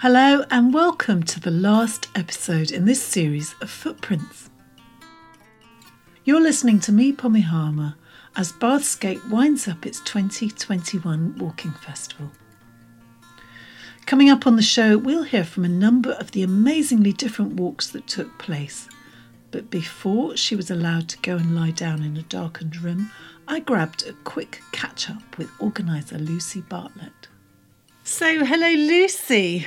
Hello, and welcome to the last episode in this series of Footprints. You're listening to me, Pommy Harmer, as Bathscape winds up its 2021 Walking Festival. Coming up on the show, we'll hear from a number of the amazingly different walks that took place. But before she was allowed to go and lie down in a darkened room, I grabbed a quick catch up with organiser Lucy Bartlett. So, hello, Lucy.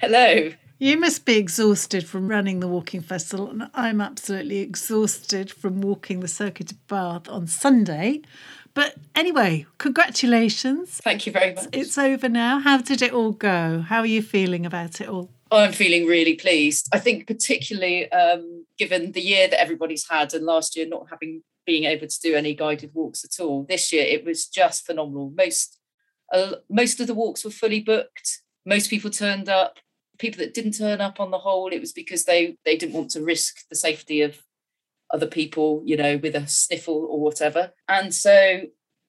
Hello. You must be exhausted from running the walking festival, and I'm absolutely exhausted from walking the circuit of Bath on Sunday. But anyway, congratulations. Thank you very much. It's over now. How did it all go? How are you feeling about it all? Oh, I'm feeling really pleased. I think, particularly um, given the year that everybody's had, and last year not having being able to do any guided walks at all. This year, it was just phenomenal. Most uh, most of the walks were fully booked. Most people turned up people that didn't turn up on the whole, it was because they they didn't want to risk the safety of other people, you know, with a sniffle or whatever. And so,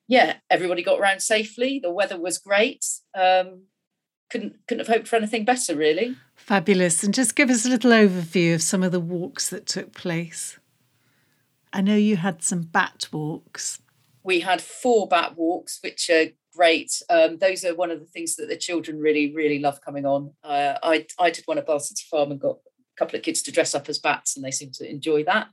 yeah, everybody got around safely. The weather was great. Um, couldn't couldn't have hoped for anything better, really. Fabulous. And just give us a little overview of some of the walks that took place. I know you had some bat walks. We had four bat walks, which are great. Um, those are one of the things that the children really, really love coming on. Uh, I, I did one at Bath City Farm and got a couple of kids to dress up as bats, and they seem to enjoy that.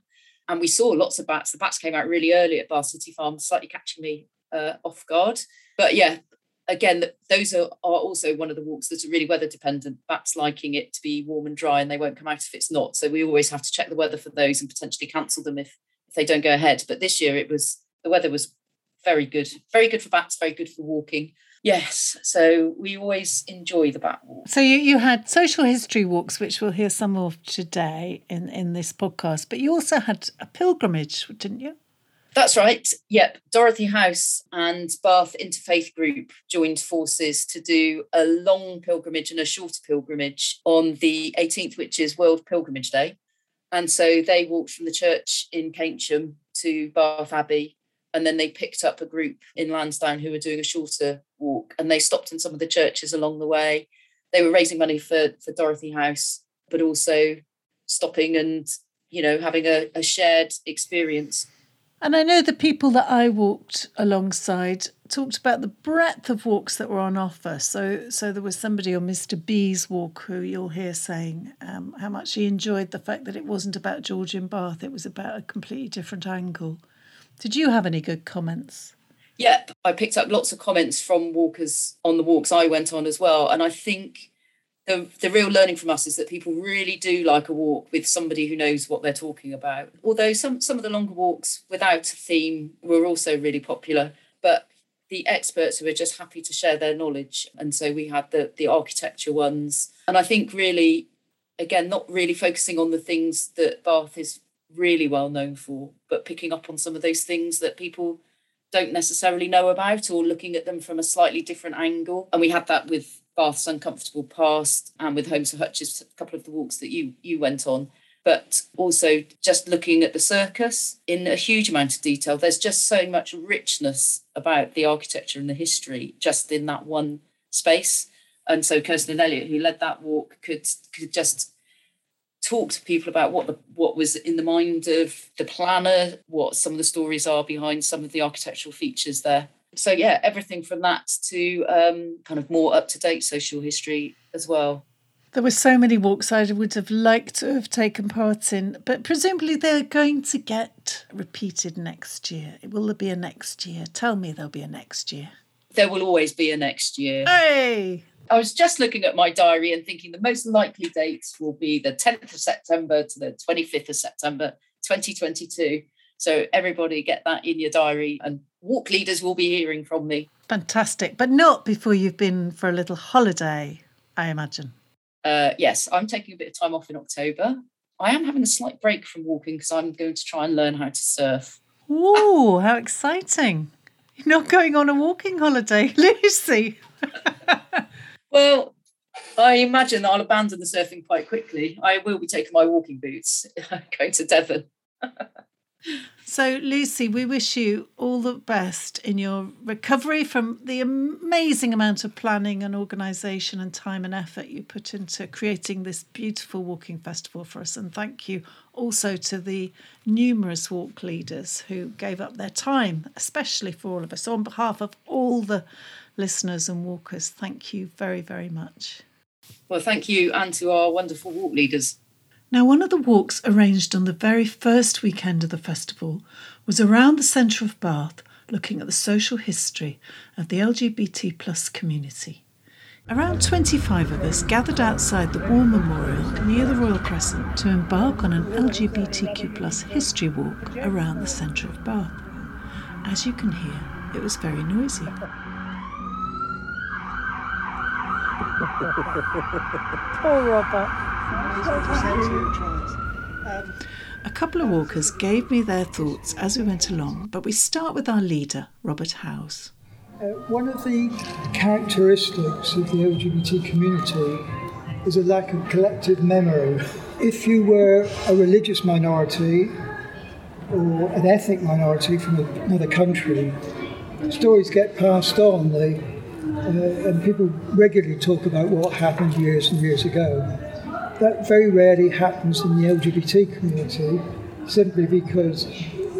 And we saw lots of bats. The bats came out really early at Bath City Farm, slightly catching me uh, off guard. But yeah, again, those are, are also one of the walks that are really weather dependent. Bats liking it to be warm and dry, and they won't come out if it's not. So we always have to check the weather for those and potentially cancel them if if they don't go ahead. But this year it was the weather was very good, very good for bats, very good for walking. Yes, so we always enjoy the bat walk. So you, you had social history walks, which we'll hear some of today in, in this podcast, but you also had a pilgrimage, didn't you? That's right. Yep. Dorothy House and Bath Interfaith Group joined forces to do a long pilgrimage and a shorter pilgrimage on the 18th, which is World Pilgrimage Day. And so they walked from the church in Keynsham to Bath Abbey and then they picked up a group in Lansdown who were doing a shorter walk and they stopped in some of the churches along the way. They were raising money for, for Dorothy House, but also stopping and, you know, having a, a shared experience. And I know the people that I walked alongside talked about the breadth of walks that were on offer. So, so there was somebody on Mr. B's walk who you'll hear saying um, how much he enjoyed the fact that it wasn't about Georgian Bath; it was about a completely different angle. Did you have any good comments? Yep, I picked up lots of comments from walkers on the walks I went on as well. And I think the, the real learning from us is that people really do like a walk with somebody who knows what they're talking about. Although some, some of the longer walks without a theme were also really popular. But the experts who are just happy to share their knowledge. And so we had the, the architecture ones. And I think really, again, not really focusing on the things that Bath is really well known for, but picking up on some of those things that people don't necessarily know about or looking at them from a slightly different angle. And we had that with Bath's Uncomfortable Past and with Homes for Hutches, a couple of the walks that you you went on. But also just looking at the circus in a huge amount of detail. There's just so much richness about the architecture and the history just in that one space. And so Kirsten and Elliot, who led that walk, could could just talk to people about what the what was in the mind of the planner, what some of the stories are behind some of the architectural features there. So yeah, everything from that to um, kind of more up to date social history as well. There were so many walks I would have liked to have taken part in, but presumably they're going to get repeated next year. Will there be a next year? Tell me there'll be a next year. There will always be a next year. Hey! I was just looking at my diary and thinking the most likely dates will be the 10th of September to the 25th of September 2022. So everybody get that in your diary and walk leaders will be hearing from me. Fantastic. But not before you've been for a little holiday, I imagine. Uh, yes, I'm taking a bit of time off in October. I am having a slight break from walking because I'm going to try and learn how to surf. Ooh, how exciting. You're not going on a walking holiday, Lucy. Well, I imagine I'll abandon the surfing quite quickly. I will be taking my walking boots going to Devon. So, Lucy, we wish you all the best in your recovery from the amazing amount of planning and organisation and time and effort you put into creating this beautiful walking festival for us. And thank you also to the numerous walk leaders who gave up their time, especially for all of us. On behalf of all the listeners and walkers, thank you very, very much. Well, thank you, and to our wonderful walk leaders. Now, one of the walks arranged on the very first weekend of the festival was around the centre of Bath, looking at the social history of the LGBT plus community. Around 25 of us gathered outside the War Memorial near the Royal Crescent to embark on an LGBTQ plus history walk around the centre of Bath. As you can hear, it was very noisy. Poor Robert. A couple of walkers gave me their thoughts as we went along, but we start with our leader, Robert Howes. Uh, one of the characteristics of the LGBT community is a lack of collective memory. If you were a religious minority or an ethnic minority from another country, stories get passed on. They, uh, and people regularly talk about what happened years and years ago. That very rarely happens in the LGBT community simply because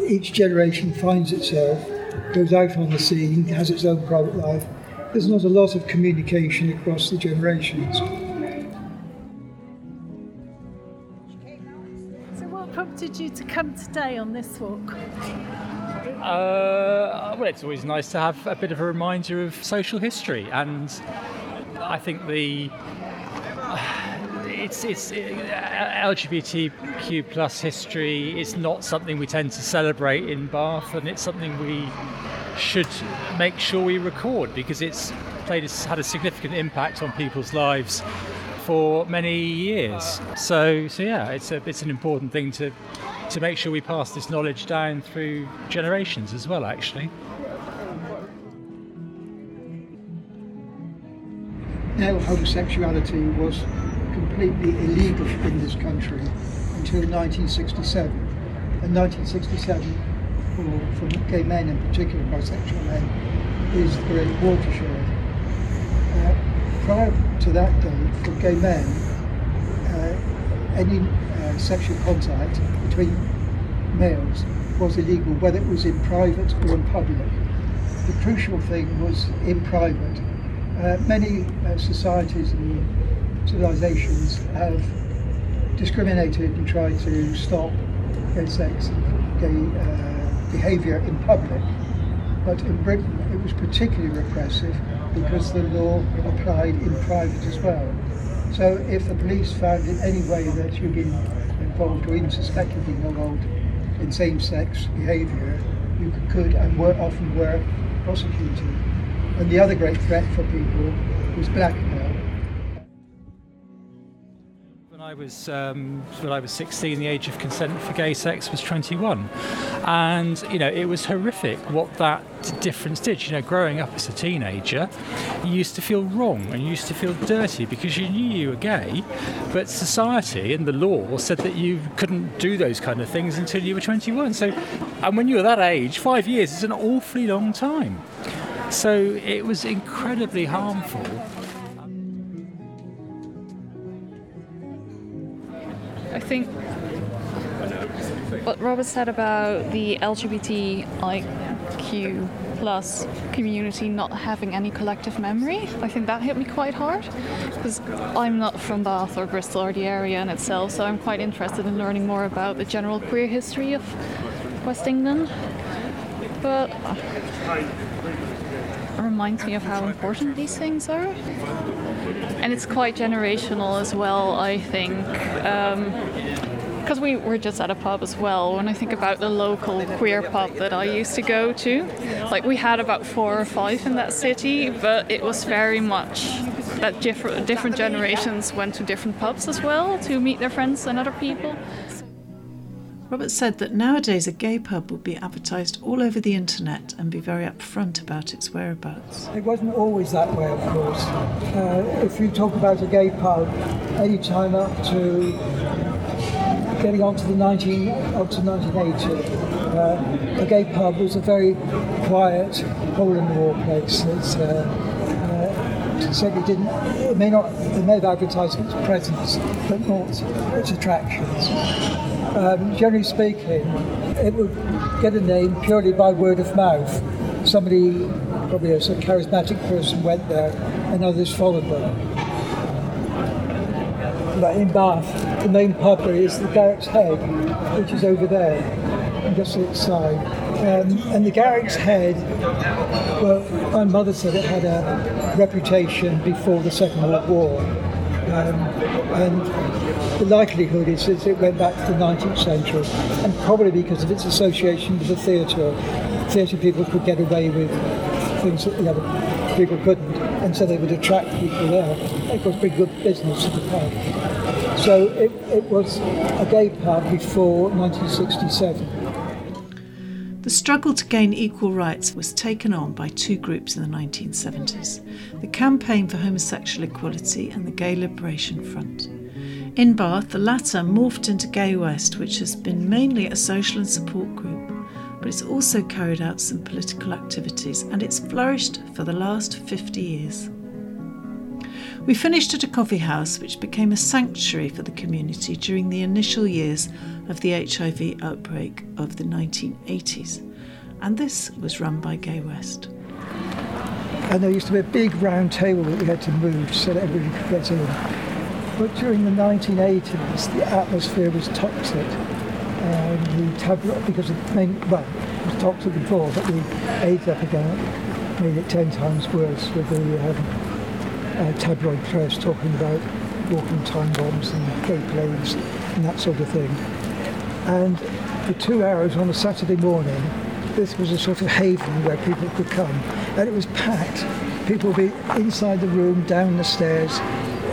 each generation finds itself, goes out on the scene, has its own private life. There's not a lot of communication across the generations. So, what prompted you to come today on this walk? Uh, well, it's always nice to have a bit of a reminder of social history, and I think the it's it's uh, LGBTQ plus history is not something we tend to celebrate in Bath, and it's something we should make sure we record because it's played had a significant impact on people's lives for many years. So so yeah, it's a it's an important thing to to make sure we pass this knowledge down through generations as well. Actually. Male homosexuality was completely illegal in this country until 1967. And 1967, for, for gay men in particular, bisexual men, is the great watershed. Uh, prior to that date, for gay men, uh, any uh, sexual contact between males was illegal, whether it was in private or in public. The crucial thing was in private. Uh, many uh, societies and civilizations have discriminated and tried to stop gay sex, gay uh, behaviour in public. But in Britain, it was particularly repressive because the law applied in private as well. So if the police found in any way that you'd been involved or even suspected being involved in same-sex behaviour, you could and were often were prosecuted. And the other great threat for people was blackmail. Was um, when I was 16, the age of consent for gay sex was 21, and you know it was horrific what that difference did. You know, growing up as a teenager, you used to feel wrong and you used to feel dirty because you knew you were gay, but society and the law said that you couldn't do those kind of things until you were 21. So, and when you were that age, five years is an awfully long time. So it was incredibly harmful I think what Robert said about the LGBTIQ plus community not having any collective memory, I think that hit me quite hard because I'm not from Bath or Bristol or the area in itself, so I'm quite interested in learning more about the general queer history of West England. But uh, it reminds me of how important these things are and it's quite generational as well, I think. because um, we were just at a pub as well. When I think about the local queer pub that I used to go to, like we had about four or five in that city, but it was very much that different different generations went to different pubs as well to meet their friends and other people. Robert said that nowadays a gay pub would be advertised all over the internet and be very upfront about its whereabouts. It wasn't always that way, of course. Uh, if you talk about a gay pub, any time up to getting on to the 19, on to 1980, uh, a gay pub was a very quiet, hole-in-the-wall place. It's, uh, uh, didn't, it may not, it may have advertised its presence, but not its attractions. Um, generally speaking, it would get a name purely by word of mouth. Somebody, probably a charismatic person, went there and others followed them. But in Bath, the main pub is the Garrick's Head, which is over there, just to its side. Um, and the Garrick's Head, well, my mother said it had a reputation before the Second World War. Um, and the likelihood is that it went back to the 19th century, and probably because of its association with the theatre. Theatre people could get away with things that the other people couldn't, and so they would attract people there. It was pretty good business at the pub. So it, it was a gay pub before 1967. The struggle to gain equal rights was taken on by two groups in the 1970s the Campaign for Homosexual Equality and the Gay Liberation Front. In Bath, the latter morphed into Gay West, which has been mainly a social and support group, but it's also carried out some political activities and it's flourished for the last 50 years. We finished at a coffee house which became a sanctuary for the community during the initial years of the HIV outbreak of the 1980s, and this was run by Gay West. And there used to be a big round table that we had to move so that everybody could get in. But during the 1980s, the atmosphere was toxic. And the tabloid, because of the main, well, it was toxic before, but the AIDS epidemic made it 10 times worse with the um, uh, tabloid press talking about walking time bombs and gay plagues and that sort of thing. And for two hours on a Saturday morning, this was a sort of haven where people could come. And it was packed. People would be inside the room, down the stairs.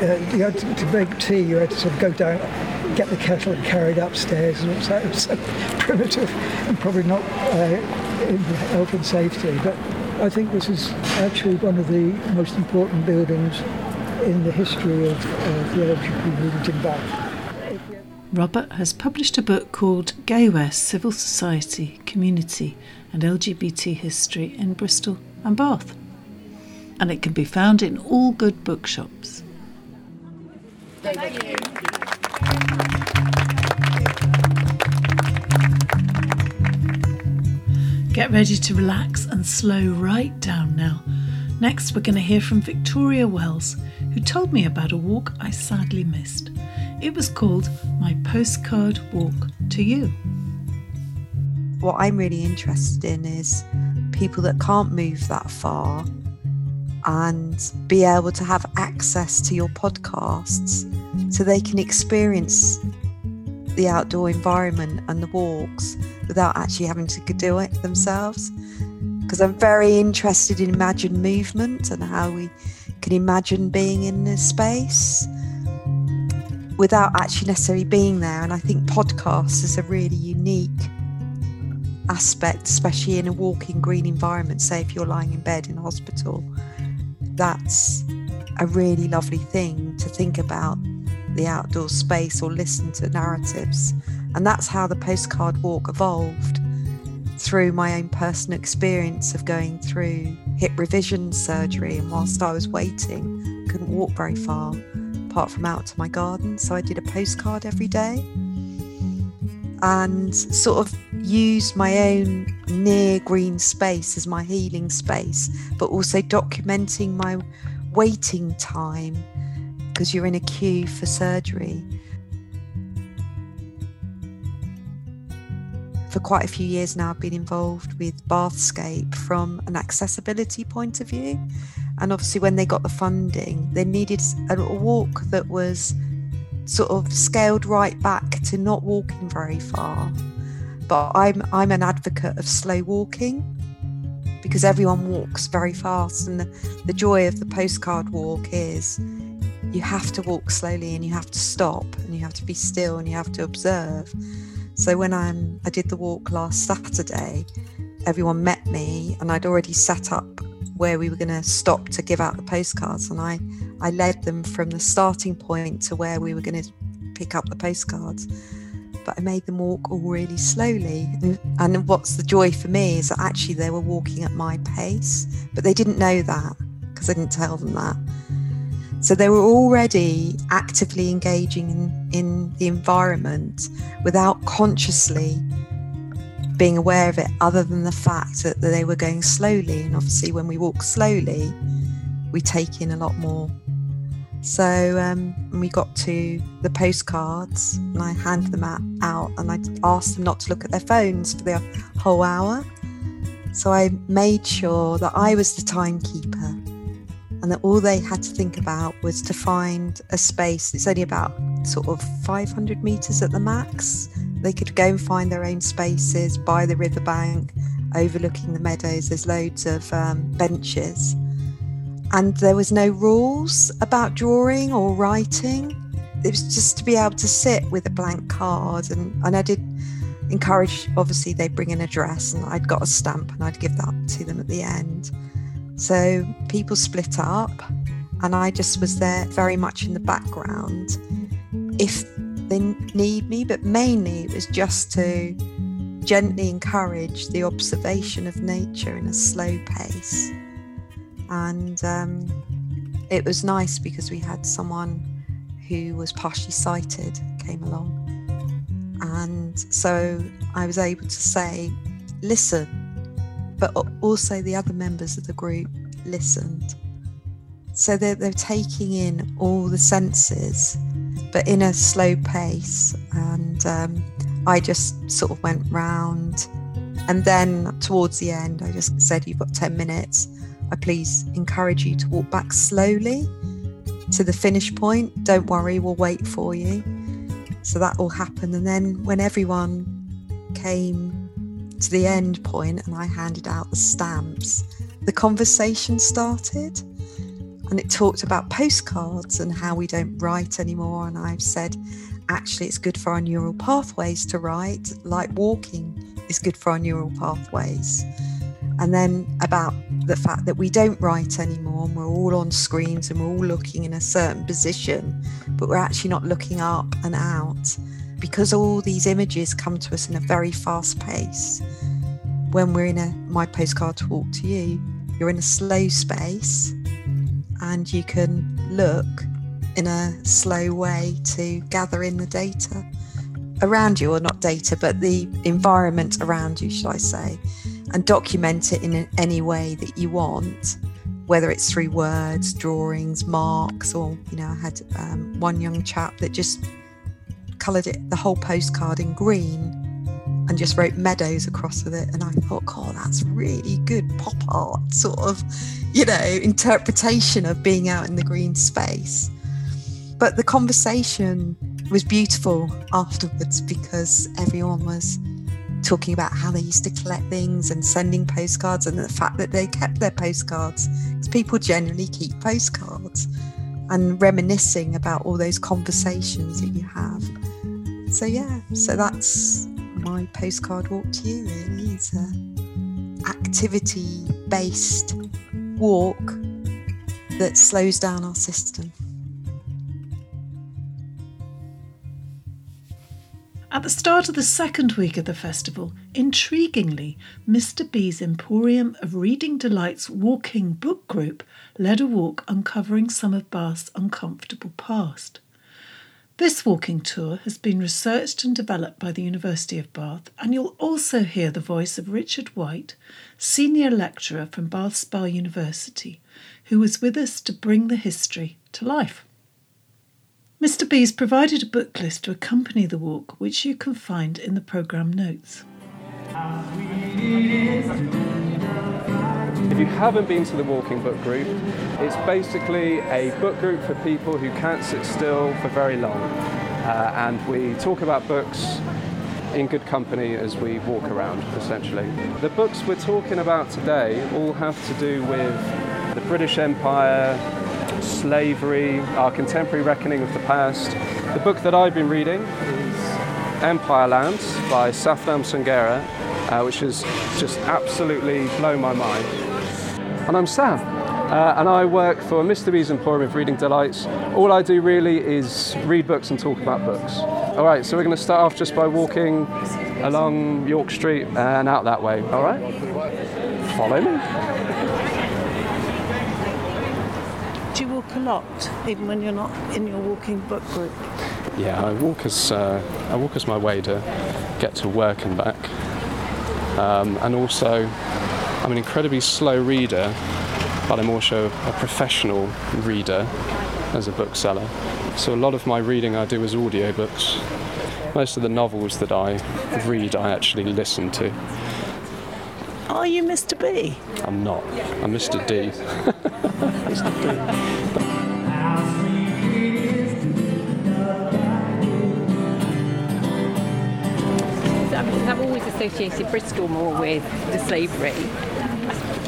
Uh, you had to, to, make tea, you had to sort of go down, get the kettle and carry it upstairs. And it was so primitive and probably not uh, in health and safety. But I think this is actually one of the most important buildings in the history of, of the LGBT movement in Bath. Robert has published a book called Gay West Civil Society, Community and LGBT History in Bristol and Bath. And it can be found in all good bookshops. Thank you. Get ready to relax and slow right down now. Next, we're going to hear from Victoria Wells, who told me about a walk I sadly missed. It was called My Postcard Walk to You. What I'm really interested in is people that can't move that far and be able to have access to your podcasts so they can experience the outdoor environment and the walks without actually having to do it themselves. Because I'm very interested in imagined movement and how we can imagine being in this space without actually necessarily being there. And I think podcasts is a really unique aspect, especially in a walking green environment. Say, if you're lying in bed in hospital, that's a really lovely thing to think about the outdoor space or listen to narratives. And that's how the postcard walk evolved through my own personal experience of going through hip revision surgery. And whilst I was waiting, couldn't walk very far apart from out to my garden. So I did a postcard every day and sort of used my own near green space as my healing space, but also documenting my waiting time because you're in a queue for surgery. For quite a few years now, I've been involved with Bathscape from an accessibility point of view. And obviously, when they got the funding, they needed a walk that was sort of scaled right back to not walking very far. But I'm I'm an advocate of slow walking because everyone walks very fast, and the, the joy of the postcard walk is you have to walk slowly and you have to stop and you have to be still and you have to observe. So when I'm, I did the walk last Saturday, everyone met me and I'd already set up where we were going to stop to give out the postcards and I, I led them from the starting point to where we were going to pick up the postcards. But I made them walk all really slowly. And, what's the joy for me is that actually they were walking at my pace, but they didn't know that because I didn't tell them that. So they were already actively engaging in, in the environment without consciously being aware of it, other than the fact that they were going slowly. And obviously, when we walk slowly, we take in a lot more so um, we got to the postcards and I handed them out and I asked them not to look at their phones for the whole hour. So I made sure that I was the timekeeper and that all they had to think about was to find a space. It's only about sort of 500 metres at the max. They could go and find their own spaces by the riverbank, overlooking the meadows. There's loads of um, benches and there was no rules about drawing or writing. It was just to be able to sit with a blank card, and, and I did encourage. Obviously, they bring an address, and I'd got a stamp, and I'd give that to them at the end. So people split up, and I just was there very much in the background. If they need me, but mainly it was just to gently encourage the observation of nature in a slow pace and um, it was nice because we had someone who was partially sighted came along. And so i was able to say listen but also the other members of the group listened. So they're, they're taking in all the senses but in a slow pace. And um, i just sort of went round. And then towards the end i just said you've got 10 minutes I please encourage you to walk back slowly to the finish point. Don't worry, we'll wait for you. So that will happen. And then when everyone came to the end point and I handed out the stamps, the conversation started. And it talked about postcards and how we don't write anymore. And I've said, actually, it's good for our neural pathways to write, like walking is good for our neural pathways and then about the fact that we don't write anymore and we're all on screens and we're all looking in a certain position, but we're actually not looking up and out because all these images come to us in a very fast pace. When we're in a my postcard talk to you, you're in a slow space and you can look in a slow way to gather in the data around you, or not data, but the environment around you, should I say and document it in any way that you want, whether it's through words, drawings, marks, or, you know, I had um, one young chap that just coloured it, the whole postcard in green and just wrote meadows across with it. And I thought, oh, that's really good pop art sort of, you know, interpretation of being out in the green space. But the conversation was beautiful afterwards because everyone was talking about how they used to collect things and sending postcards and the fact that they kept their postcards because people generally keep postcards and reminiscing about all those conversations that you have. So yeah, so that's my postcard walk to you really. It's a activity based walk that slows down our system. At the start of the second week of the festival, intriguingly, Mr. B's Emporium of Reading Delights walking book group led a walk uncovering some of Bath's uncomfortable past. This walking tour has been researched and developed by the University of Bath, and you'll also hear the voice of Richard White, senior lecturer from Bath Spa University, who was with us to bring the history to life. Mr. B's provided a book list to accompany the walk, which you can find in the programme notes. If you haven't been to the Walking Book Group, it's basically a book group for people who can't sit still for very long. Uh, and we talk about books in good company as we walk around, essentially. The books we're talking about today all have to do with the British Empire, slavery, our contemporary reckoning of the past. The book that I've been reading is Empire Lands by Sathnam Sanghera, uh, which has just absolutely blown my mind. And I'm Sam, uh, and I work for Mr. B's Emporium of Reading Delights. All I do really is read books and talk about books. All right, so we're going to start off just by walking along York Street and out that way. All right? Follow me. Do you walk a lot, even when you're not in your walking book group? Yeah, I walk as uh, I walk as my way to get to work and back, um, and also I'm an incredibly slow reader, but I'm also a professional reader as a bookseller. So a lot of my reading I do as audiobooks. Most of the novels that I read, I actually listen to. Are you Mr. B? I'm not. I'm Mr. D. I've always associated Bristol more with the slavery,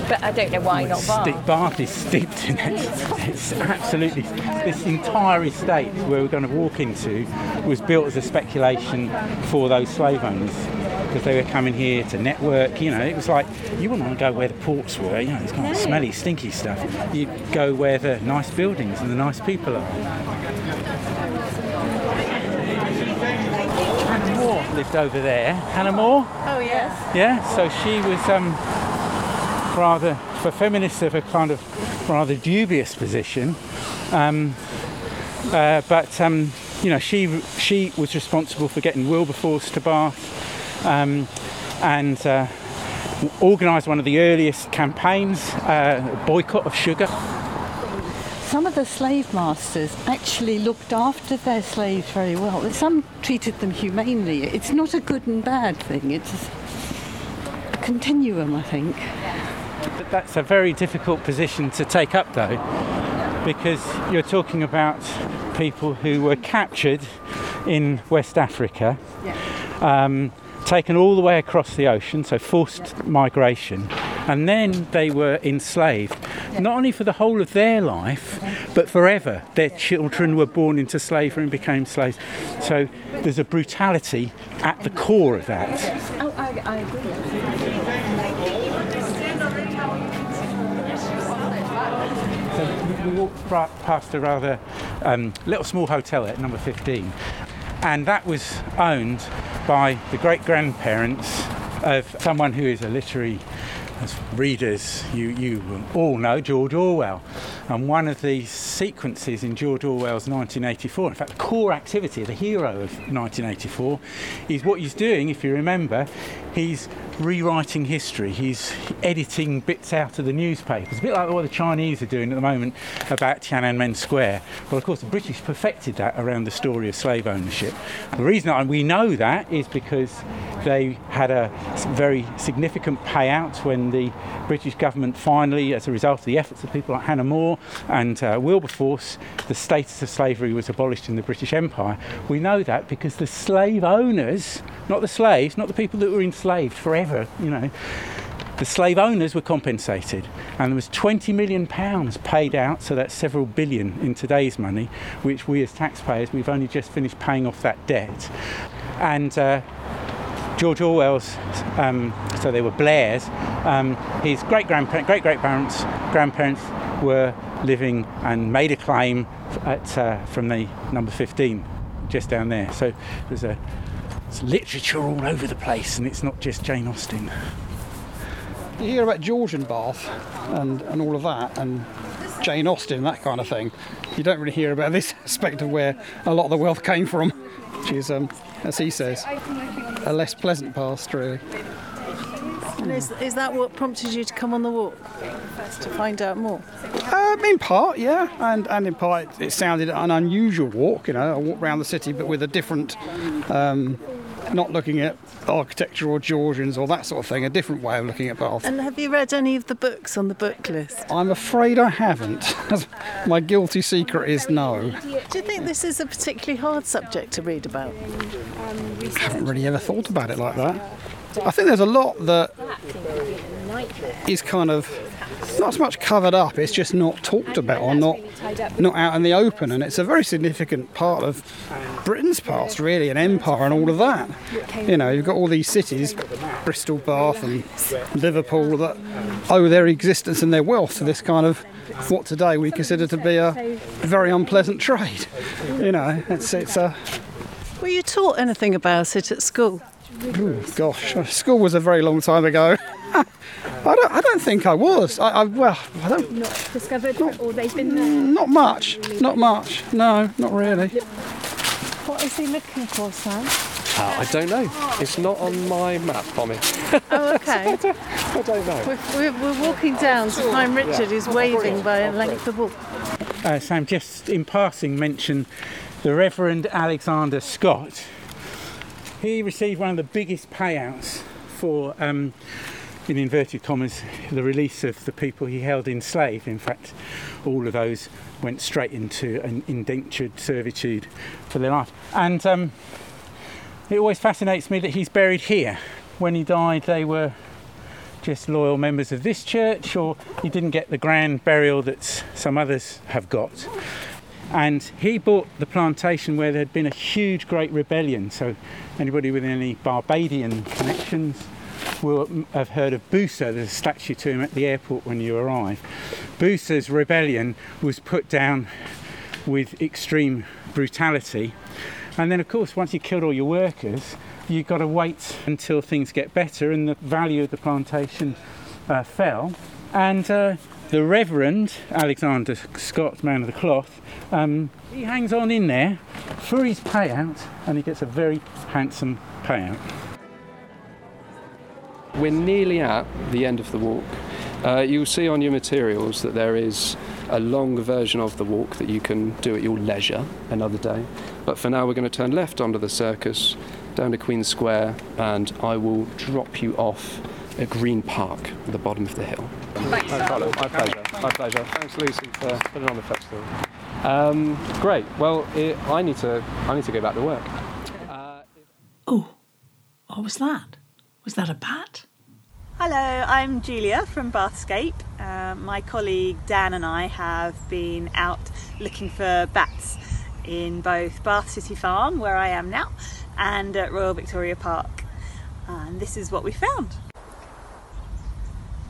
but I don't know why not Bath. Bath is steeped in it. It's absolutely. This entire estate where we're going to walk into was built as a speculation for those slave owners because they were coming here to network. You know, it was like you wouldn't want to go where the ports were. You know, it's kind of smelly, stinky stuff. You go where the nice buildings and the nice people are. Hannah More lived over there. Hannah More. Oh yes. Yeah, so she was um, rather, for feminists of a kind of rather dubious position. Um, uh, but um, you know, she she was responsible for getting Wilberforce to Bath, um, and uh, organised one of the earliest campaigns, uh, boycott of sugar. Some of the slave masters actually looked after their slaves very well. Some treated them humanely. It's not a good and bad thing. It's a continuum, I think. But that's a very difficult position to take up, though, because you're talking about people who were captured in West Africa, um, taken all the way across the ocean, so forced migration, and then they were enslaved, not only for the whole of their life, but forever. Their children were born into slavery and became slaves. So there's a brutality at the core of that. Oh, I, I agree. So we- we walked past a rather um, little small hotel at number 15, and that was owned by the great grandparents of someone who is a literary. As readers, you, you all know George Orwell. And one of the sequences in George Orwell's 1984, in fact, the core activity, the hero of 1984, is what he's doing, if you remember, he's rewriting history. He's editing bits out of the newspapers, a bit like what the Chinese are doing at the moment about Tiananmen Square. Well, of course, the British perfected that around the story of slave ownership. The reason we know that is because they had a very significant payout when the British government finally, as a result of the efforts of people like Hannah More and uh, Wilberforce, the status of slavery was abolished in the British Empire. We know that because the slave owners, not the slaves, not the people that were enslaved forever, you know, the slave owners were compensated, and there was 20 million pounds paid out, so that's several billion in today's money, which we as taxpayers, we've only just finished paying off that debt. And uh, George Orwell's, um, so they were Blair's, um, his great great parents, grandparents were living and made a claim at, uh, from the number 15 just down there. So there's a it's literature all over the place, and it's not just Jane Austen. You hear about George and Bath and, and all of that, and Jane Austen, that kind of thing. You don't really hear about this aspect of where a lot of the wealth came from, which is, um, as he says, a less pleasant past, really. And is, is that what prompted you to come on the walk? To find out more? Um, in part, yeah, and, and in part it sounded an unusual walk, you know, a walk around the city but with a different, um, not looking at architecture or Georgians or that sort of thing, a different way of looking at Bath. And have you read any of the books on the book list? I'm afraid I haven't. My guilty secret is no. Do you think this is a particularly hard subject to read about? I haven't really ever thought about it like that. I think there's a lot that is kind of not so much covered up, it's just not talked about or not not out in the open and it's a very significant part of Britain's past really, an empire and all of that. You know, you've got all these cities, Bristol, Bath and Liverpool that owe their existence and their wealth to this kind of what today we consider to be a very unpleasant trade. You know, it's it's a Were you taught anything about it at school? Ooh, gosh, school was a very long time ago. I don't, I don't think I was. I, I well, I don't. Not discovered, or they've been there. Not much. Not much. No, not really. What is he looking for, Sam? Uh, I don't know. It's not on my map, Tommy. Oh, okay. I, don't, I don't know. We're, we're, we're walking down to find Richard, who's waving by a length of wall. Uh, Sam, just in passing, mention the Reverend Alexander Scott. He received one of the biggest payouts for, um, in inverted commas, the release of the people he held enslaved. In fact, all of those went straight into an indentured servitude for their life. And um, it always fascinates me that he's buried here. When he died, they were just loyal members of this church, or he didn't get the grand burial that some others have got. And he bought the plantation where there had been a huge, great rebellion. So, anybody with any Barbadian connections will have heard of Bussa. There's a statue to him at the airport when you arrive. Bussa's rebellion was put down with extreme brutality. And then, of course, once you killed all your workers, you've got to wait until things get better, and the value of the plantation uh, fell. And uh, the Reverend Alexander Scott, man of the cloth, um, he hangs on in there for his payout, and he gets a very handsome payout. We're nearly at the end of the walk. Uh, you'll see on your materials that there is a long version of the walk that you can do at your leisure another day. But for now, we're going to turn left onto the circus, down to Queen Square, and I will drop you off at Green Park at the bottom of the hill. Thanks, No problem. My pleasure. My pleasure. Thanks, Lucy, for putting on the festival. Um, great. Well, it, I need to. I need to go back to work. Oh, what was that? Was that a bat? Hello, I'm Julia from Bathscape. Uh, my colleague Dan and I have been out looking for bats in both Bath City Farm, where I am now, and at Royal Victoria Park. And this is what we found.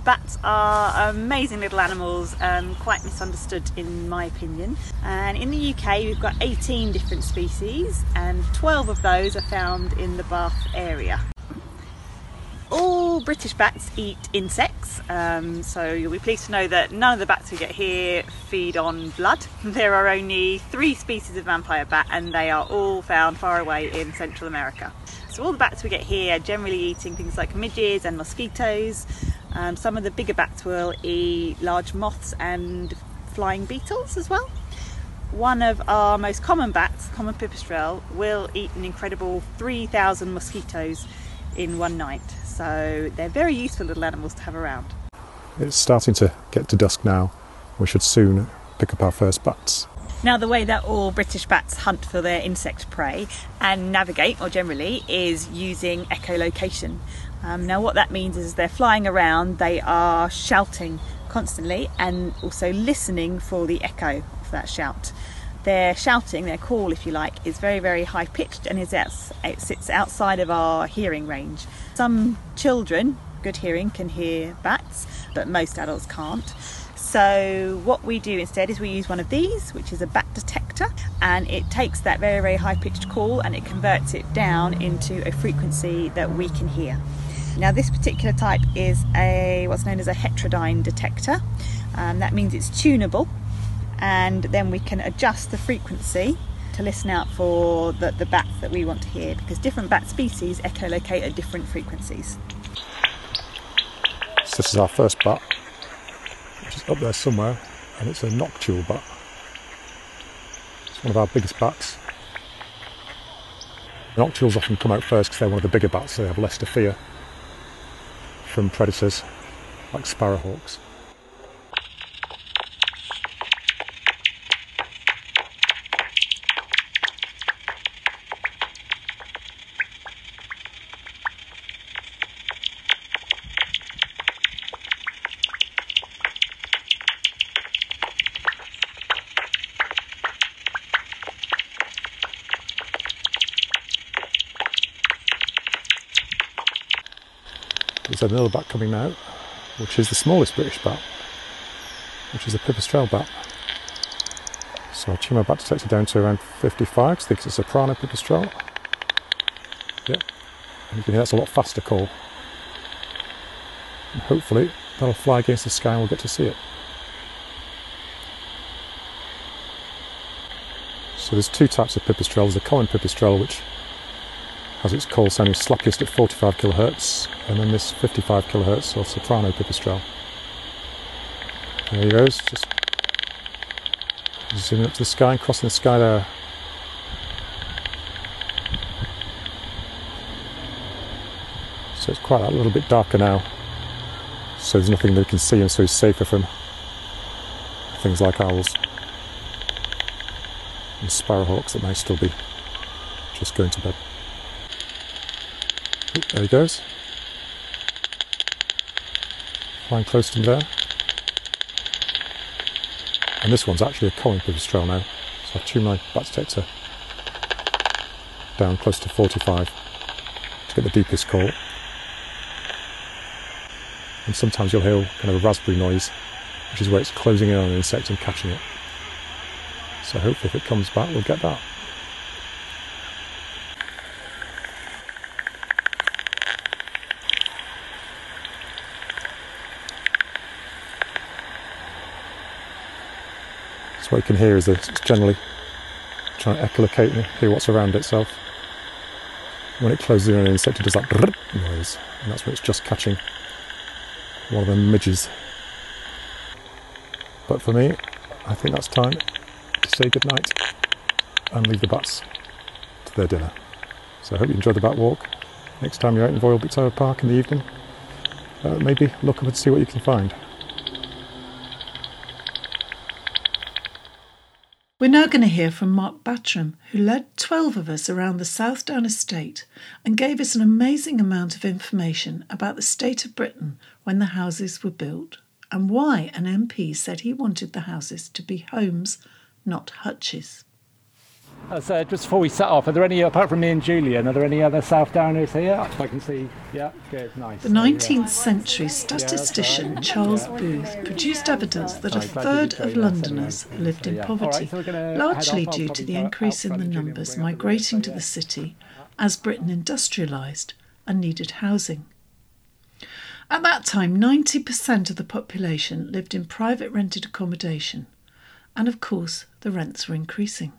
Bats are amazing little animals, um, quite misunderstood in my opinion. And in the UK, we've got 18 different species, and 12 of those are found in the Bath area. All British bats eat insects, um, so you'll be pleased to know that none of the bats we get here feed on blood. There are only three species of vampire bat, and they are all found far away in Central America. So all the bats we get here are generally eating things like midges and mosquitoes. Um, some of the bigger bats will eat large moths and flying beetles as well. One of our most common bats, common pipistrelle, will eat an incredible 3,000 mosquitoes in one night. So they're very useful little animals to have around. It's starting to get to dusk now. We should soon pick up our first bats. Now, the way that all British bats hunt for their insect prey and navigate or generally is using echolocation. Um, now, what that means is they're flying around, they are shouting constantly and also listening for the echo of that shout. Their shouting, their call, if you like, is very, very high pitched and is outs- it sits outside of our hearing range. Some children, good hearing, can hear bats, but most adults can't. So what we do instead is we use one of these, which is a bat detector, and it takes that very, very high pitched call and it converts it down into a frequency that we can hear. Now this particular type is a what's known as a heterodyne detector. Um, that means it's tunable and then we can adjust the frequency to listen out for the, the bats that we want to hear because different bat species echolocate at different frequencies. So this is our first bat, which is up there somewhere, and it's a noctule bat. It's one of our biggest bats. Noctules often come out first because they're one of the bigger bats, so they have less to fear from predators like sparrowhawks. There's another bat coming now, which is the smallest British bat, which is a pipistrelle bat. So I tune my bat detector down to around 55 because I think it's a soprano pipistrelle. And you can hear that's a lot faster call. And hopefully that'll fly against the sky and we'll get to see it. So there's two types of pipistrelle. There's a common pipistrelle which has its call sounding slappiest at 45 kilohertz, and then this 55 kilohertz or soprano pipistrelle. There he goes, just zooming up to the sky and crossing the sky there. So it's quite a little bit darker now. So there's nothing that we can see, and so he's safer from things like owls and sparrowhawks that may still be just going to bed. There he goes. Flying close to him there. And this one's actually a common pipistrelle now. So I've tuned my bat detector down close to 45 to get the deepest call. And sometimes you'll hear kind of a raspberry noise, which is where it's closing in on an insect and catching it. So hopefully if it comes back we'll get that. So what you can hear is that it's generally trying to echolocate and hear what's around itself. When it closes in on an insect, it does that noise, and that's when it's just catching one of the midges. But for me, I think that's time to say goodnight and leave the bats to their dinner. So I hope you enjoyed the bat walk. Next time you're out in Royal Victoria Park in the evening, uh, maybe look up and see what you can find. We're now going to hear from Mark Battram, who led 12 of us around the South Southdown estate and gave us an amazing amount of information about the state of Britain when the houses were built and why an MP said he wanted the houses to be homes, not hutches. Uh, so just before we set off, are there any, apart from me and Julian, are there any other South Downers here? I can see, yeah, good, nice. The 19th century statistician Charles Booth produced evidence that a third of Londoners lived in poverty, largely due to the increase in the numbers migrating to the city as Britain industrialised and needed housing. At that time, 90% of the population lived in private rented accommodation, and of course, the rents were increasing.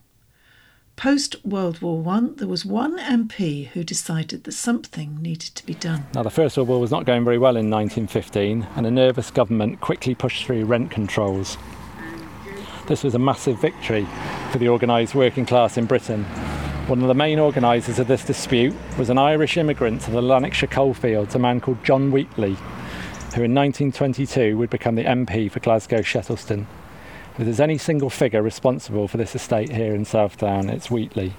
Post World War One, there was one MP who decided that something needed to be done. Now, the First World War was not going very well in 1915, and a nervous government quickly pushed through rent controls. This was a massive victory for the organised working class in Britain. One of the main organisers of this dispute was an Irish immigrant to the Lanarkshire coalfields, a man called John Wheatley, who in 1922 would become the MP for Glasgow Shettleston. If there's any single figure responsible for this estate here in Southdown, it's Wheatley.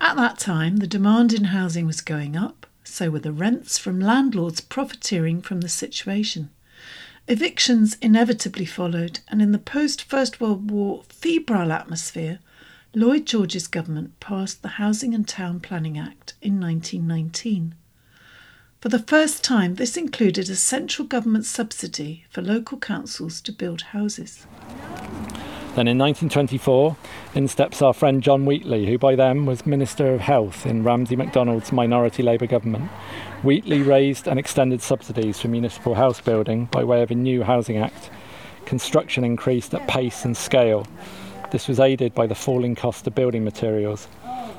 At that time, the demand in housing was going up, so were the rents from landlords profiteering from the situation. Evictions inevitably followed, and in the post First World War febrile atmosphere, Lloyd George's government passed the Housing and Town Planning Act in 1919. For the first time, this included a central government subsidy for local councils to build houses. Then in 1924, in steps our friend John Wheatley, who by then was Minister of Health in Ramsay MacDonald's minority Labour government. Wheatley raised and extended subsidies for municipal house building by way of a new Housing Act. Construction increased at pace and scale. This was aided by the falling cost of building materials.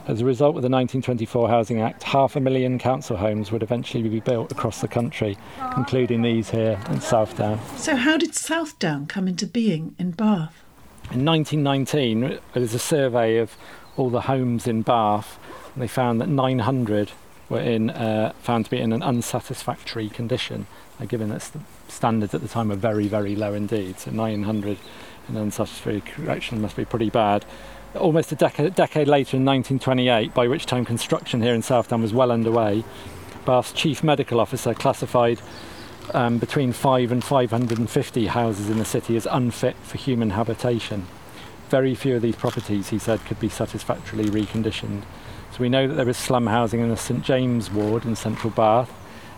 As a result of the 1924 Housing Act, half a million council homes would eventually be built across the country, including these here in Southdown. So, how did Southdown come into being in Bath? In 1919, there was a survey of all the homes in Bath, and they found that 900 were in, uh, found to be in an unsatisfactory condition, uh, given that the standards at the time were very, very low indeed. So 900 in unsatisfactory condition must be pretty bad. Almost a decade, decade later, in 1928, by which time construction here in Southdown was well underway, Bath's chief medical officer classified um, between 5 and 550 houses in the city as unfit for human habitation. Very few of these properties, he said, could be satisfactorily reconditioned. So we know that there is slum housing in the St James ward in central Bath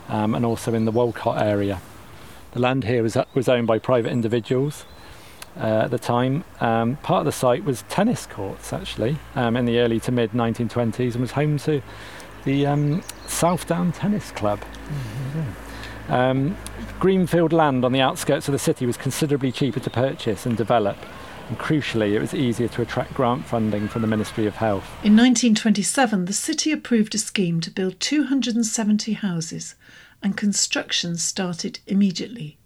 um, and also in the Walcot area. The land here was, was owned by private individuals uh, at the time. Um, part of the site was tennis courts, actually, um, in the early to mid 1920s and was home to the um, Southdown Tennis Club. Um, Greenfield land on the outskirts of the city was considerably cheaper to purchase and develop, and crucially, it was easier to attract grant funding from the Ministry of Health. In 1927, the city approved a scheme to build 270 houses, and construction started immediately.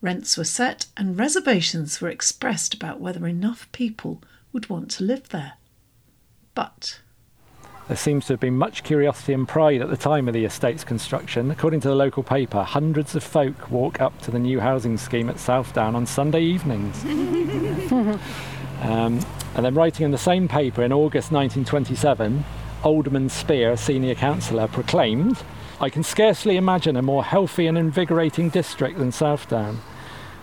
Rents were set, and reservations were expressed about whether enough people would want to live there. But There seems to have been much curiosity and pride at the time of the estate's construction. According to the local paper, hundreds of folk walk up to the new housing scheme at Southdown on Sunday evenings. Um, and then, writing in the same paper in August 1927, Alderman Spear, senior councillor, proclaimed, I can scarcely imagine a more healthy and invigorating district than Southdown.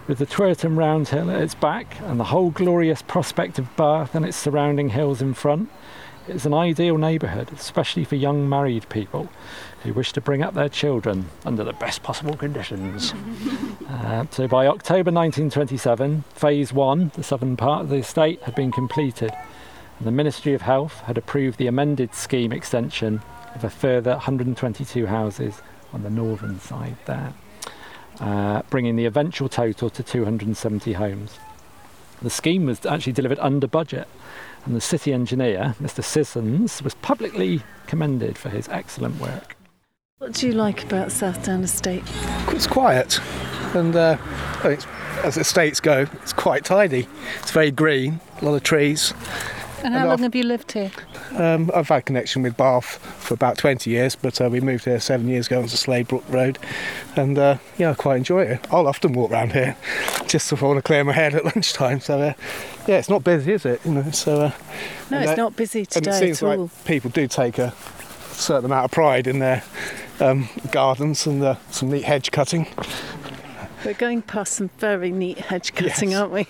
With the Twerton Roundhill at its back and the whole glorious prospect of Bath and its surrounding hills in front, it's an ideal neighbourhood, especially for young married people who wish to bring up their children under the best possible conditions. Uh, so by October 1927, Phase 1, the southern part of the estate, had been completed. And the Ministry of Health had approved the amended scheme extension of a further 122 houses on the northern side there, uh, bringing the eventual total to 270 homes. The scheme was actually delivered under budget, and the city engineer, Mr. Sissons, was publicly commended for his excellent work. what do you like about Southdown Estate? It's quiet, and uh, I think it's, as estates go, it's quite tidy. It's very green, a lot of trees. And how And long I've- have you lived here? Um, I've had connection with Bath for about 20 years, but uh, we moved here seven years ago onto Sladebrook Road, and uh, yeah, I quite enjoy it. I'll often walk around here just if I want to clear my head at lunchtime. So uh, yeah, it's not busy, is it? You know, so uh, No, it's not busy And today it seems at like people do take a certain amount of pride in their um, gardens and uh, some neat hedge cutting. We're going past some very neat hedge cutting, Yes. aren't we?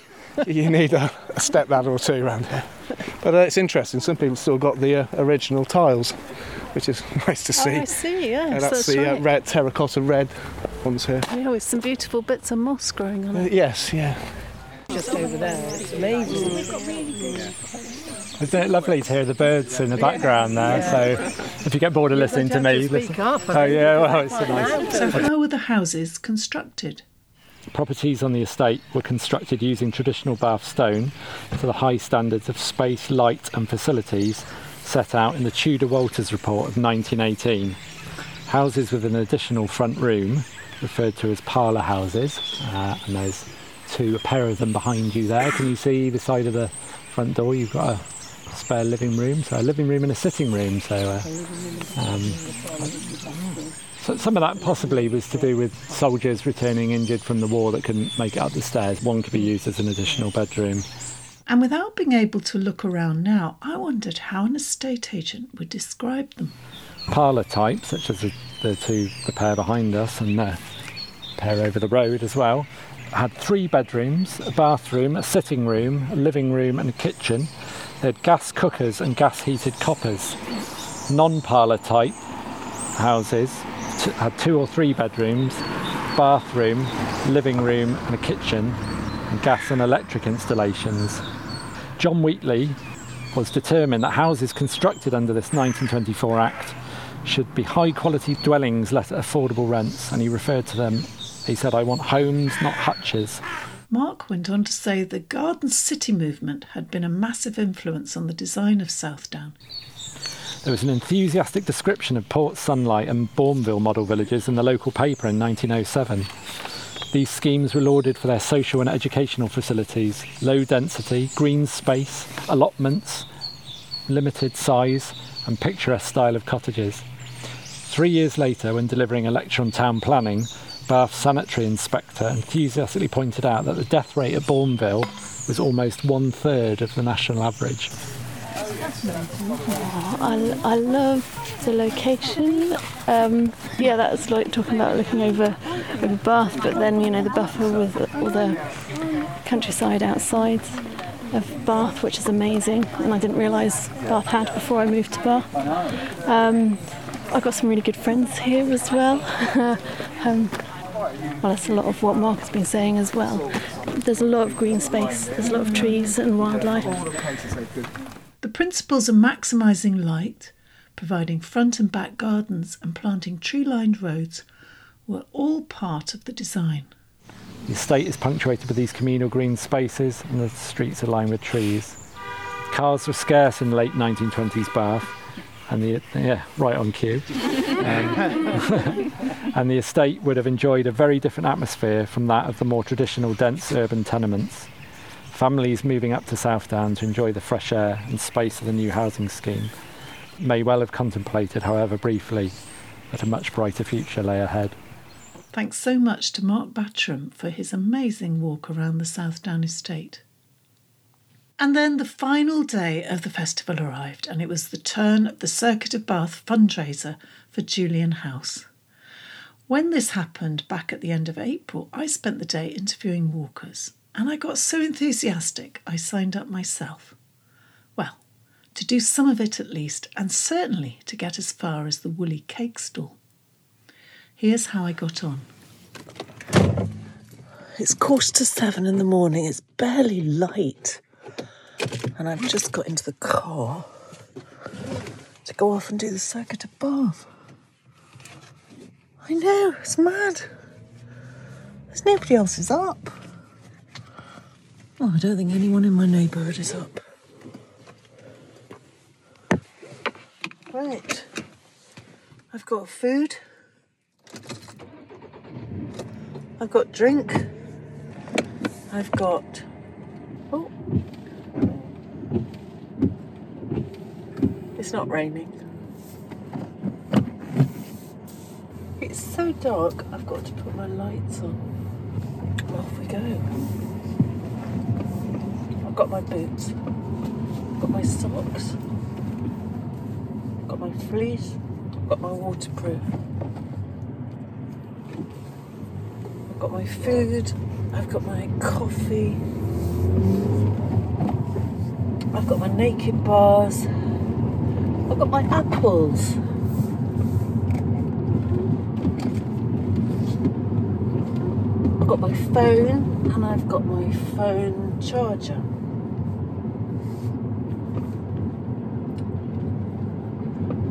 You need a, a step ladder or two around here. But uh, it's interesting. Some people still got the uh, original tiles, which is nice to see. Oh, I see, yes, And that's, that's the uh, red terracotta red ones here. Yeah, with some beautiful bits of moss growing on Uh, it. yes, yeah. Just over there, it's amazing. Isn't it lovely to hear the birds in the background there? So if you get bored of listening to me, speak listen. up, Oh yeah, well it's a nice. So, how were the houses constructed? Properties on the estate were constructed using traditional Bath stone to the high standards of space, light, and facilities set out in the Tudor Walters Report of 1918. Houses with an additional front room, referred to as parlour houses, uh, and there's two, a pair of them behind you there. Can you see the side of the front door? You've got a spare living room, so a living room and a sitting room. So, uh, um, so some of that possibly was to do with soldiers returning injured from the war that couldn't make it up the stairs. One could be used as an additional bedroom. And without being able to look around now, I wondered how an estate agent would describe them. Parlour type, such as the, the two, the pair behind us and the pair over the road as well, had three bedrooms, a bathroom, a sitting room, a living room, and a kitchen. They had gas cookers and gas heated coppers. Non parlour type houses t- had two or three bedrooms, bathroom, living room, and a kitchen, and gas and electric installations. John Wheatley was determined that houses constructed under this 1924 Act should be high quality dwellings let at affordable rents, and he referred to them, he said, I want homes, not hutches. Mark went on to say the Garden City movement had been a massive influence on the design of Southdown. There was an enthusiastic description of Port Sunlight and Bournville model villages in the local paper in 1907. These schemes were lauded for their social and educational facilities, low density, green space, allotments, limited size, and picturesque style of cottages. Three years later, when delivering a lecture on town planning, Bath sanitary inspector enthusiastically pointed out that the death rate at Bournville was almost one third of the national average. Oh, I, I love the location. Um, yeah, that's like talking about looking over over Bath, but then you know the buffer with all the countryside outside of Bath, which is amazing, and I didn't realise Bath had before I moved to Bath. Um, I've got some really good friends here as well. um, well, that's a lot of what Mark has been saying as well. There's a lot of green space, there's a lot of trees and wildlife. The principles of maximising light, providing front and back gardens and planting tree lined roads were all part of the design. The estate is punctuated with these communal green spaces and the streets are lined with trees. Cars were scarce in late 1920s Bath and the yeah right on cue um, and the estate would have enjoyed a very different atmosphere from that of the more traditional dense urban tenements families moving up to Southdown to enjoy the fresh air and space of the new housing scheme may well have contemplated however briefly that a much brighter future lay ahead Thanks so much to Mark Battram for his amazing walk around the Southdown estate. And then the final day of the festival arrived, and it was the turn of the Circuit of Bath fundraiser for Julian House. When this happened back at the end of April, I spent the day interviewing walkers, and I got so enthusiastic I signed up myself. Well, to do some of it at least, and certainly to get as far as the Woolley cake stall. Here's how I got on. It's quarter to seven in the morning. It's barely light. And I've just got into the car to go off and do the circuit above. I know, it's mad. There's nobody else is up. Oh, I don't think anyone in my neighbourhood is up. Right. I've got food. I've got drink. I've got. Oh. It's not raining. It's so dark, I've got to put my lights on. Off we go. I've got my boots. I've got my socks. I've got my fleece. I've got my waterproof. I've got my food. I've got my coffee. I've got my naked bars. I've got my apples. I've got my phone and I've got my phone charger.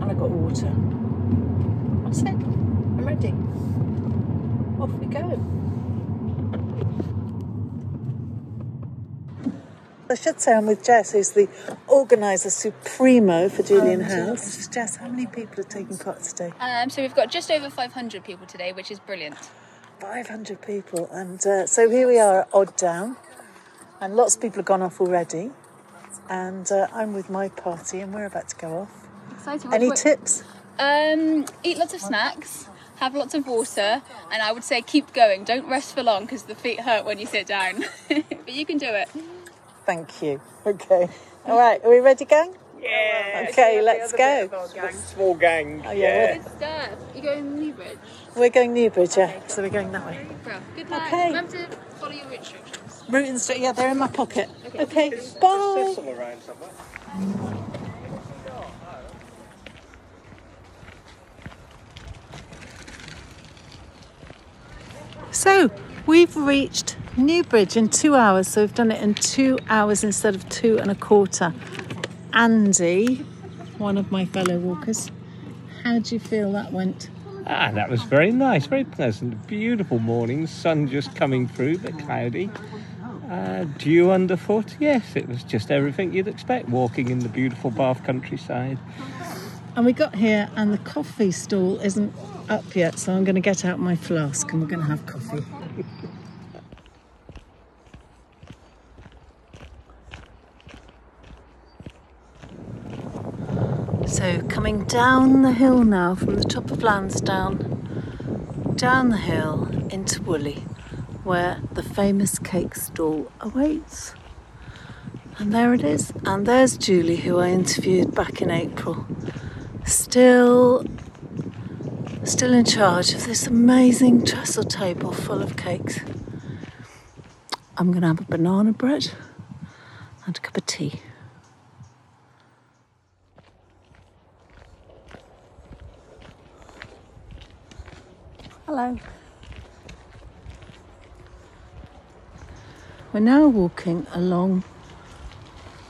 And I've got water. That's it. I'm ready. Off we go. I should say I'm with Jess, who's the organiser supremo for Julian House. Jess, how many people are taking part today? Um, so we've got just over 500 people today, which is brilliant. 500 people. And uh, so here we are at Odd Down, and lots of people have gone off already. And uh, I'm with my party, and we're about to go off. Exciting. Any What- tips? Um, eat lots of snacks, have lots of water, and I would say keep going. Don't rest for long because the feet hurt when you sit down. but you can do it. Thank you. Okay. All right, are we ready, gang? Yeah. Okay, let's go. Gang. Small gang. Oh, yeah, Good stuff. You going Newbridge? We're going Newbridge, yeah. So we're going that way. Bro, good luck. Okay. Remember to follow your instructions. Route and street, yeah, they're in my pocket. Okay, bye. around So we've reached Newbridge in two hours, so we've done it in two hours instead of two and a quarter. Andy, one of my fellow walkers, how do you feel that went? Ah, that was very nice, very pleasant. Beautiful morning, sun just coming through, but cloudy. Uh, dew underfoot, yes, it was just everything you'd expect walking in the beautiful Bath countryside. And we got here, and the coffee stall isn't up yet, so I'm going to get out my flask and we're going to have coffee. So, coming down the hill now from the top of Lansdown, down the hill into Woolley, where the famous cake stall awaits. And there it is. And there's Julie, who I interviewed back in April. Still, still in charge of this amazing trestle table full of cakes. I'm going to have a banana bread and a cup of tea. Hello. We're now walking along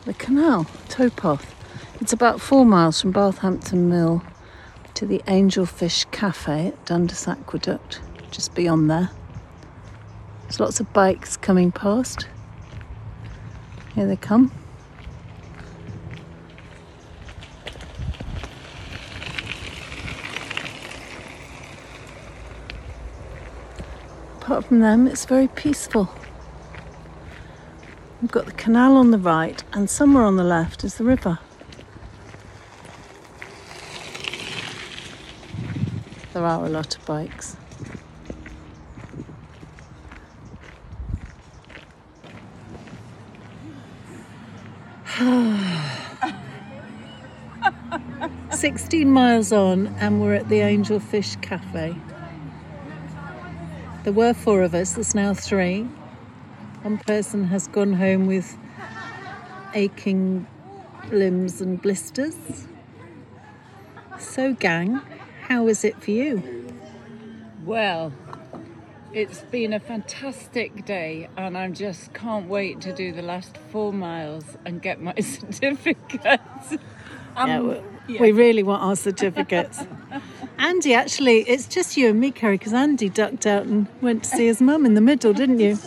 the canal towpath. It's about four miles from Bathampton Mill to the Angelfish Cafe at Dundas Aqueduct, just beyond there. There's lots of bikes coming past. Here they come. Apart from them, it's very peaceful. We've got the canal on the right, and somewhere on the left is the river. There are a lot of bikes. Sixteen miles on, and we're at the Angelfish Cafe. There were four of us, there's now three. One person has gone home with aching limbs and blisters. So, gang, how is it for you? Well, it's been a fantastic day, and I just can't wait to do the last four miles and get my certificate. yeah, um, we, we really want our certificates. Andy, actually, it's just you and me, Kerry, because Andy ducked out and went to see his mum in the middle, didn't you?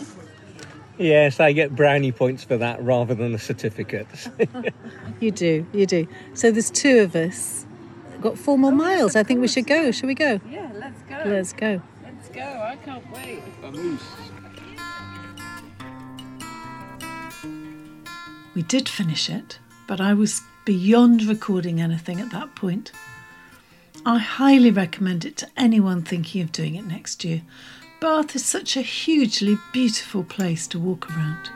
Yes, I get brownie points for that rather than a certificate. You do, you do. So there's two of us. Got four more oh, miles. I think we should go. Shall we go? Yeah, let's go. Let's go. Let's go. I can't wait. We did finish it, but I was beyond recording anything at that point. I highly recommend it to anyone thinking of doing it next year. Bath is such a hugely beautiful place to walk around.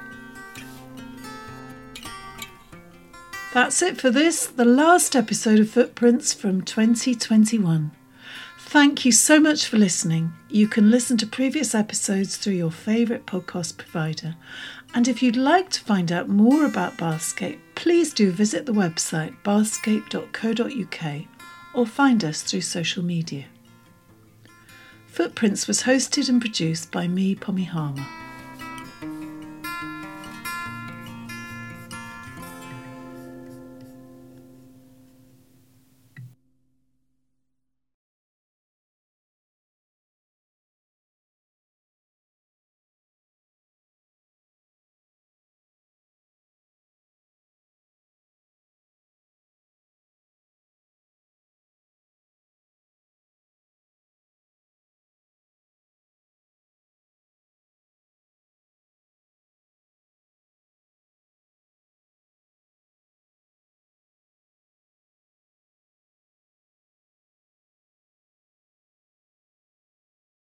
That's it for this, the last episode of Footprints from 2021. Thank you so much for listening. You can listen to previous episodes through your favourite podcast provider. And if you'd like to find out more about Bathscape, please do visit the website bathscape.co.uk or find us through social media. Footprints was hosted and produced by me, Pommy Harmer.